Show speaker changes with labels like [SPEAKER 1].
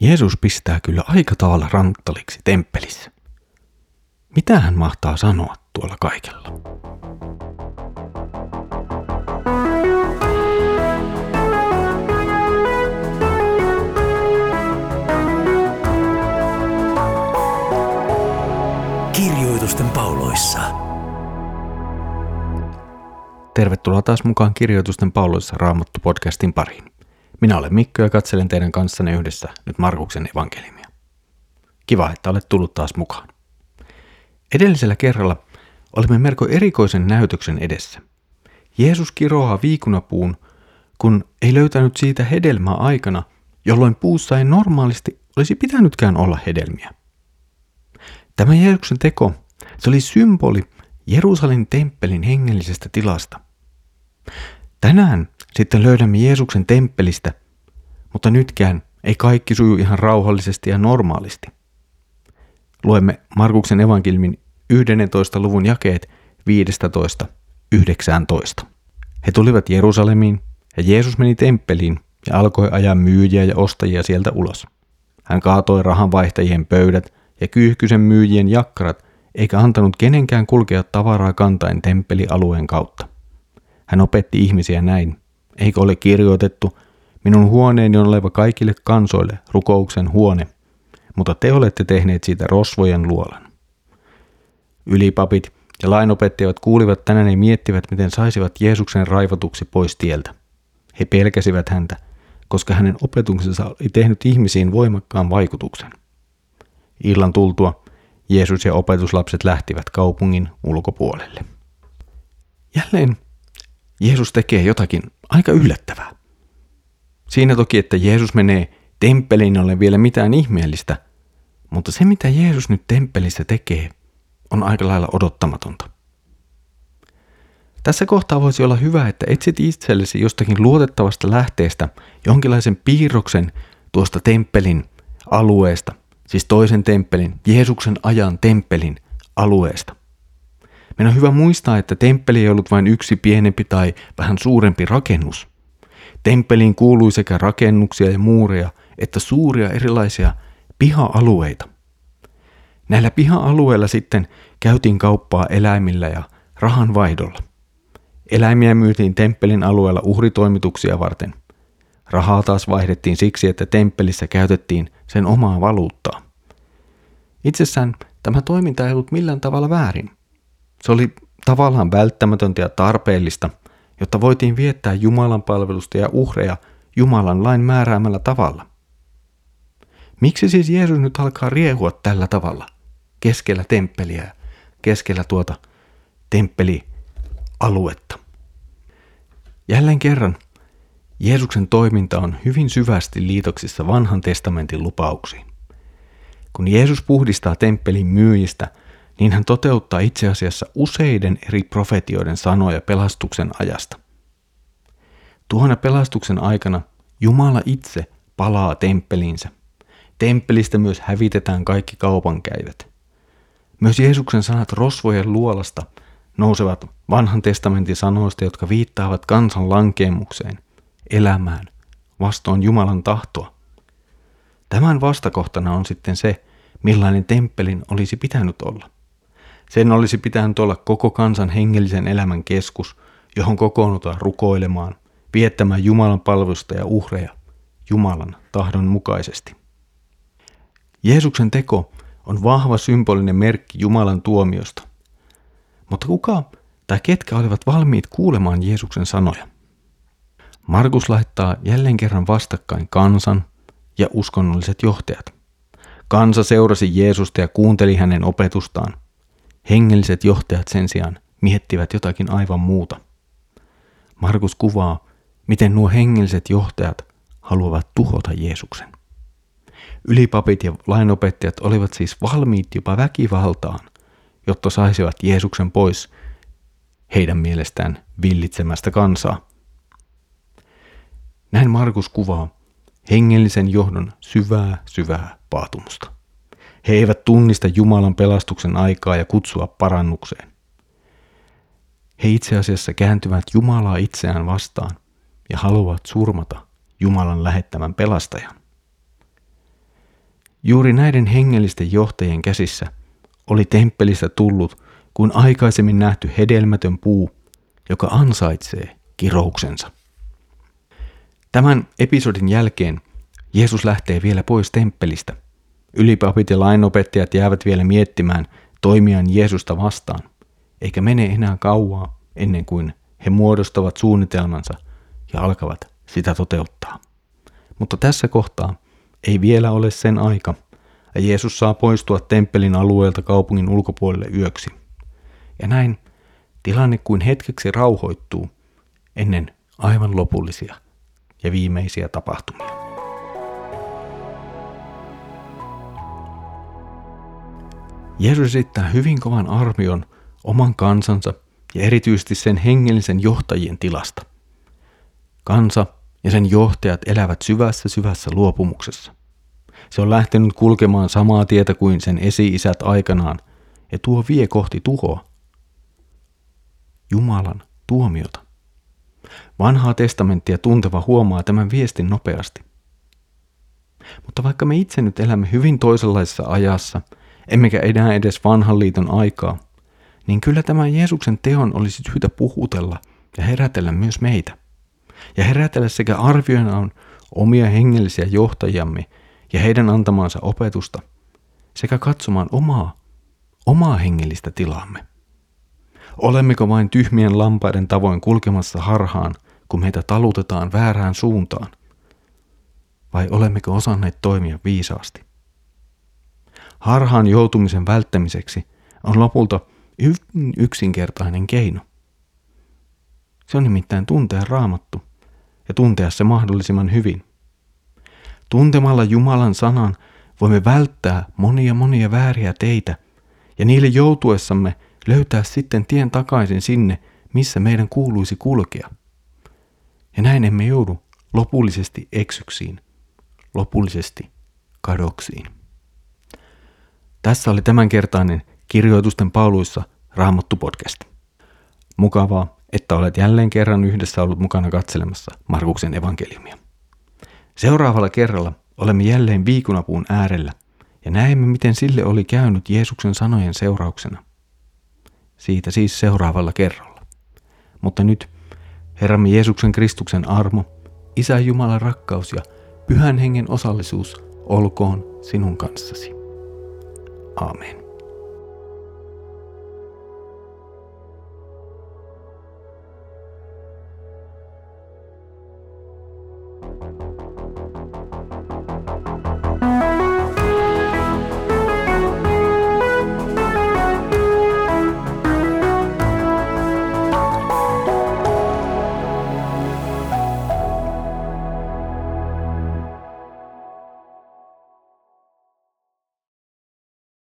[SPEAKER 1] Jeesus pistää kyllä aika tavalla ranttaliksi temppelissä. Mitä hän mahtaa sanoa tuolla kaikella?
[SPEAKER 2] Kirjoitusten pauloissa.
[SPEAKER 1] Tervetuloa taas mukaan Kirjoitusten pauloissa Raamattu podcastin pariin. Minä olen Mikko ja katselen teidän kanssanne yhdessä nyt Markuksen evankeliumia. Kiva, että olet tullut taas mukaan. Edellisellä kerralla olimme melko erikoisen näytöksen edessä. Jeesus kiroaa viikunapuun, kun ei löytänyt siitä hedelmää aikana, jolloin puussa ei normaalisti olisi pitänytkään olla hedelmiä. Tämä Jeesuksen teko, se oli symboli Jerusalem temppelin hengellisestä tilasta. Tänään sitten löydämme Jeesuksen temppelistä, mutta nytkään ei kaikki suju ihan rauhallisesti ja normaalisti. Luemme Markuksen evankelmin 11. luvun jakeet 15-19. He tulivat Jerusalemiin ja Jeesus meni temppeliin ja alkoi ajaa myyjiä ja ostajia sieltä ulos. Hän kaatoi rahanvaihtajien pöydät ja kyyhkysen myyjien jakkarat, eikä antanut kenenkään kulkea tavaraa kantain temppelialueen kautta. Hän opetti ihmisiä näin. Eikö ole kirjoitettu, minun huoneeni on oleva kaikille kansoille rukouksen huone, mutta te olette tehneet siitä rosvojen luolan. Ylipapit ja lainopettajat kuulivat tänään ja miettivät, miten saisivat Jeesuksen raivatuksi pois tieltä. He pelkäsivät häntä, koska hänen opetuksensa oli tehnyt ihmisiin voimakkaan vaikutuksen. Illan tultua Jeesus ja opetuslapset lähtivät kaupungin ulkopuolelle. Jälleen Jeesus tekee jotakin aika yllättävää. Siinä toki, että Jeesus menee temppeliin, ole vielä mitään ihmeellistä, mutta se mitä Jeesus nyt temppelissä tekee, on aika lailla odottamatonta. Tässä kohtaa voisi olla hyvä, että etsit itsellesi jostakin luotettavasta lähteestä jonkinlaisen piirroksen tuosta temppelin alueesta, siis toisen temppelin, Jeesuksen ajan temppelin alueesta. Meidän on hyvä muistaa, että temppeli ei ollut vain yksi pienempi tai vähän suurempi rakennus. Temppeliin kuului sekä rakennuksia ja muureja, että suuria erilaisia piha-alueita. Näillä piha-alueilla sitten käytiin kauppaa eläimillä ja rahan vaihdolla. Eläimiä myytiin temppelin alueella uhritoimituksia varten. Rahaa taas vaihdettiin siksi, että temppelissä käytettiin sen omaa valuuttaa. Itsessään tämä toiminta ei ollut millään tavalla väärin. Se oli tavallaan välttämätöntä ja tarpeellista, jotta voitiin viettää Jumalan palvelusta ja uhreja Jumalan lain määräämällä tavalla. Miksi siis Jeesus nyt alkaa riehua tällä tavalla, keskellä temppeliä keskellä tuota temppelialuetta? Jälleen kerran, Jeesuksen toiminta on hyvin syvästi liitoksissa vanhan testamentin lupauksiin. Kun Jeesus puhdistaa temppelin myyjistä – niin hän toteuttaa itse asiassa useiden eri profetioiden sanoja pelastuksen ajasta. Tuona pelastuksen aikana Jumala itse palaa temppeliinsä. Temppelistä myös hävitetään kaikki kaupankäyvät. Myös Jeesuksen sanat rosvojen luolasta nousevat vanhan testamentin sanoista, jotka viittaavat kansan lankeemukseen, elämään, vastoin Jumalan tahtoa. Tämän vastakohtana on sitten se, millainen temppelin olisi pitänyt olla. Sen olisi pitänyt olla koko kansan hengellisen elämän keskus, johon kokoonnutaan rukoilemaan, viettämään Jumalan palvelusta ja uhreja Jumalan tahdon mukaisesti. Jeesuksen teko on vahva symbolinen merkki Jumalan tuomiosta. Mutta kuka tai ketkä olivat valmiit kuulemaan Jeesuksen sanoja? Markus laittaa jälleen kerran vastakkain kansan ja uskonnolliset johtajat. Kansa seurasi Jeesusta ja kuunteli hänen opetustaan – Hengelliset johtajat sen sijaan miettivät jotakin aivan muuta. Markus kuvaa, miten nuo hengelliset johtajat haluavat tuhota Jeesuksen. Ylipapit ja lainopettajat olivat siis valmiit jopa väkivaltaan, jotta saisivat Jeesuksen pois heidän mielestään villitsemästä kansaa. Näin Markus kuvaa hengellisen johdon syvää syvää paatumusta. He eivät tunnista Jumalan pelastuksen aikaa ja kutsua parannukseen. He itse asiassa kääntyvät Jumalaa itseään vastaan ja haluavat surmata Jumalan lähettämän pelastajan. Juuri näiden hengellisten johtajien käsissä oli temppelistä tullut kuin aikaisemmin nähty hedelmätön puu, joka ansaitsee kirouksensa. Tämän episodin jälkeen Jeesus lähtee vielä pois temppelistä. Ylipapit ja lainopettajat jäävät vielä miettimään toimiaan Jeesusta vastaan, eikä mene enää kauaa ennen kuin he muodostavat suunnitelmansa ja alkavat sitä toteuttaa. Mutta tässä kohtaa ei vielä ole sen aika, ja Jeesus saa poistua temppelin alueelta kaupungin ulkopuolelle yöksi. Ja näin tilanne kuin hetkeksi rauhoittuu ennen aivan lopullisia ja viimeisiä tapahtumia. Jeesus esittää hyvin kovan arvion oman kansansa ja erityisesti sen hengellisen johtajien tilasta. Kansa ja sen johtajat elävät syvässä syvässä luopumuksessa. Se on lähtenyt kulkemaan samaa tietä kuin sen esi-isät aikanaan, ja tuo vie kohti tuhoa. Jumalan tuomiota. Vanhaa testamenttia tunteva huomaa tämän viestin nopeasti. Mutta vaikka me itse nyt elämme hyvin toisenlaisessa ajassa, emmekä enää edes vanhan liiton aikaa, niin kyllä tämä Jeesuksen teon olisi syytä puhutella ja herätellä myös meitä. Ja herätellä sekä arvioidaan omia hengellisiä johtajamme ja heidän antamaansa opetusta, sekä katsomaan omaa, omaa hengellistä tilaamme. Olemmeko vain tyhmien lampaiden tavoin kulkemassa harhaan, kun meitä talutetaan väärään suuntaan? Vai olemmeko osanneet toimia viisaasti? Harhaan joutumisen välttämiseksi on lopulta hyvin yksinkertainen keino. Se on nimittäin tuntea raamattu ja tuntea se mahdollisimman hyvin. Tuntemalla Jumalan sanan voimme välttää monia monia vääriä teitä ja niille joutuessamme löytää sitten tien takaisin sinne, missä meidän kuuluisi kulkea. Ja näin emme joudu lopullisesti eksyksiin, lopullisesti kadoksiin. Tässä oli tämänkertainen Kirjoitusten pauluissa Raamattu podcast. Mukavaa, että olet jälleen kerran yhdessä ollut mukana katselemassa Markuksen evankeliumia. Seuraavalla kerralla olemme jälleen viikunapuun äärellä ja näemme, miten sille oli käynyt Jeesuksen sanojen seurauksena. Siitä siis seuraavalla kerralla. Mutta nyt Herramme Jeesuksen Kristuksen armo, Isä Jumalan rakkaus ja Pyhän Hengen osallisuus olkoon sinun kanssasi. Amen.